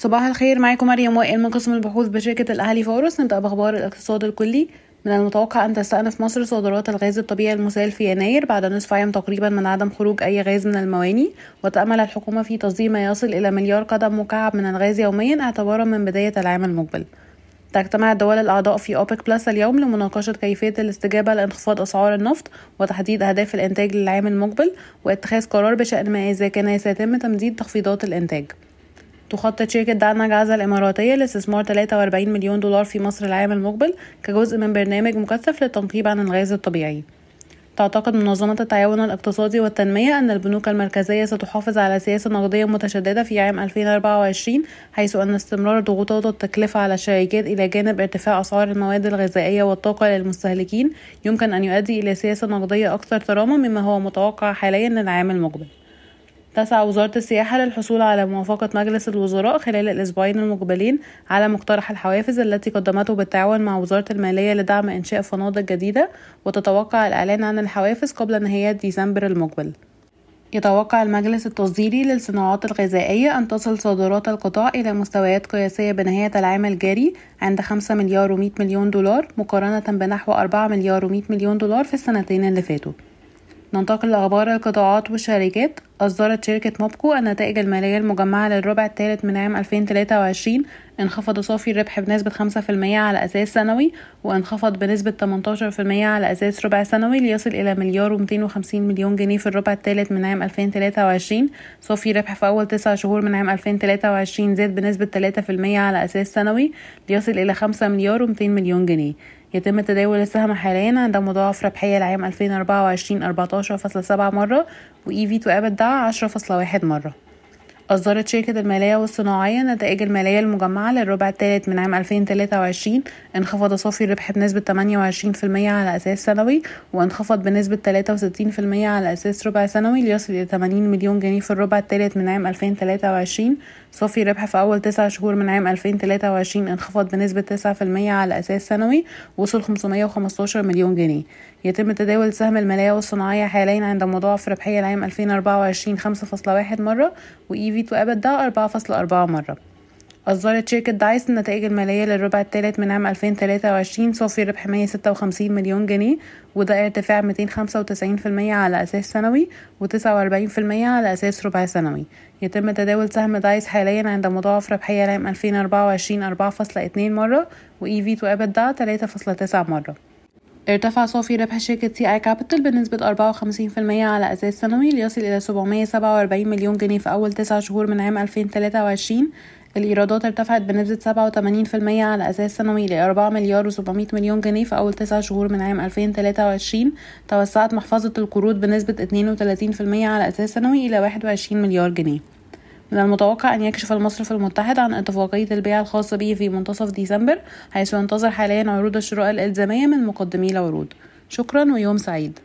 صباح الخير معاكم مريم وائل من قسم البحوث بشركة الأهلي فورس نبدأ بأخبار الاقتصاد الكلي. من المتوقع أن تستأنف مصر صادرات الغاز الطبيعي المسال في يناير بعد نصف عام تقريبا من عدم خروج أي غاز من المواني. وتأمل الحكومة في تصدير ما يصل إلى مليار قدم مكعب من الغاز يوميا اعتبارا من بداية العام المقبل. تجتمع الدول الأعضاء في أوبك بلس اليوم لمناقشة كيفية الاستجابة لانخفاض أسعار النفط وتحديد أهداف الإنتاج للعام المقبل واتخاذ قرار بشأن ما إذا كان سيتم تمديد تخفيضات الإنتاج. تخطط شركة دانا جازا الإماراتية لاستثمار 43 مليون دولار في مصر العام المقبل كجزء من برنامج مكثف للتنقيب عن الغاز الطبيعي. تعتقد منظمة التعاون الاقتصادي والتنمية أن البنوك المركزية ستحافظ على سياسة نقدية متشددة في عام 2024 حيث أن استمرار ضغوطات التكلفة على الشركات إلى جانب ارتفاع أسعار المواد الغذائية والطاقة للمستهلكين يمكن أن يؤدي إلى سياسة نقدية أكثر تراما مما هو متوقع حاليا للعام المقبل. تسعى وزارة السياحة للحصول على موافقة مجلس الوزراء خلال الأسبوعين المقبلين على مقترح الحوافز التي قدمته بالتعاون مع وزارة المالية لدعم إنشاء فنادق جديدة وتتوقع الإعلان عن الحوافز قبل نهاية ديسمبر المقبل. يتوقع المجلس التصديري للصناعات الغذائية أن تصل صادرات القطاع إلى مستويات قياسية بنهاية العام الجاري عند 5 مليار و100 مليون دولار مقارنة بنحو 4 مليار و100 مليون دولار في السنتين اللي فاتوا. ننتقل لأخبار القطاعات والشركات. أصدرت شركة موبكو النتائج المالية المجمعة للربع الثالث من عام 2023 انخفض صافي الربح بنسبة 5% على أساس سنوي وانخفض بنسبة 18% على أساس ربع سنوي ليصل إلى مليار و250 مليون جنيه في الربع الثالث من عام 2023 صافي الربح في أول تسع شهور من عام 2023 زاد بنسبة 3% على أساس سنوي ليصل إلى 5 مليار و200 مليون جنيه. يتم تداول السهم حاليا عند مضاعف ربحية لعام 2024 14.7 مرة و EV to EBITDA 10.1 مرة. أصدرت شركة المالية والصناعية النتائج المالية المجمعة للربع الثالث من عام 2023 انخفض صافي الربح بنسبة 28% على أساس سنوي وانخفض بنسبة 63% على أساس ربع سنوي ليصل إلى 80 مليون جنيه في الربع الثالث من عام 2023 صافي الربح في أول تسع شهور من عام 2023 انخفض بنسبة 9% على أساس سنوي وصل 515 مليون جنيه. يتم تداول سهم المالية والصناعية حاليا عند مضاعف ربحية العام 2024 5.1 مرة و EV to EBITDA 4.4 مرة. أصدرت شركة دايس النتائج المالية للربع الثالث من عام 2023 صافي ربح 156 مليون جنيه وده ارتفاع 295% على أساس سنوي و49% على أساس ربع سنوي. يتم تداول سهم دايس حاليا عند مضاعف ربحية لعام 2024 4.2 مرة و EV to EBITDA 3.9 مرة. ارتفع صافي ربح شركة سي آي كابيتال بنسبة 54% على أساس سنوي ليصل إلى 747 مليون جنيه في أول تسع شهور من عام 2023 الإيرادات ارتفعت بنسبة 87% على أساس سنوي ل 4 مليار و700 مليون جنيه في أول تسع شهور من عام 2023 توسعت محفظة القروض بنسبة 32% على أساس سنوي إلى 21 مليار جنيه. من المتوقع أن يكشف المصرف المتحد عن اتفاقية البيع الخاصة به في منتصف ديسمبر حيث ينتظر حاليا عروض الشراء الإلزامية من مقدمي العروض. شكرا ويوم سعيد.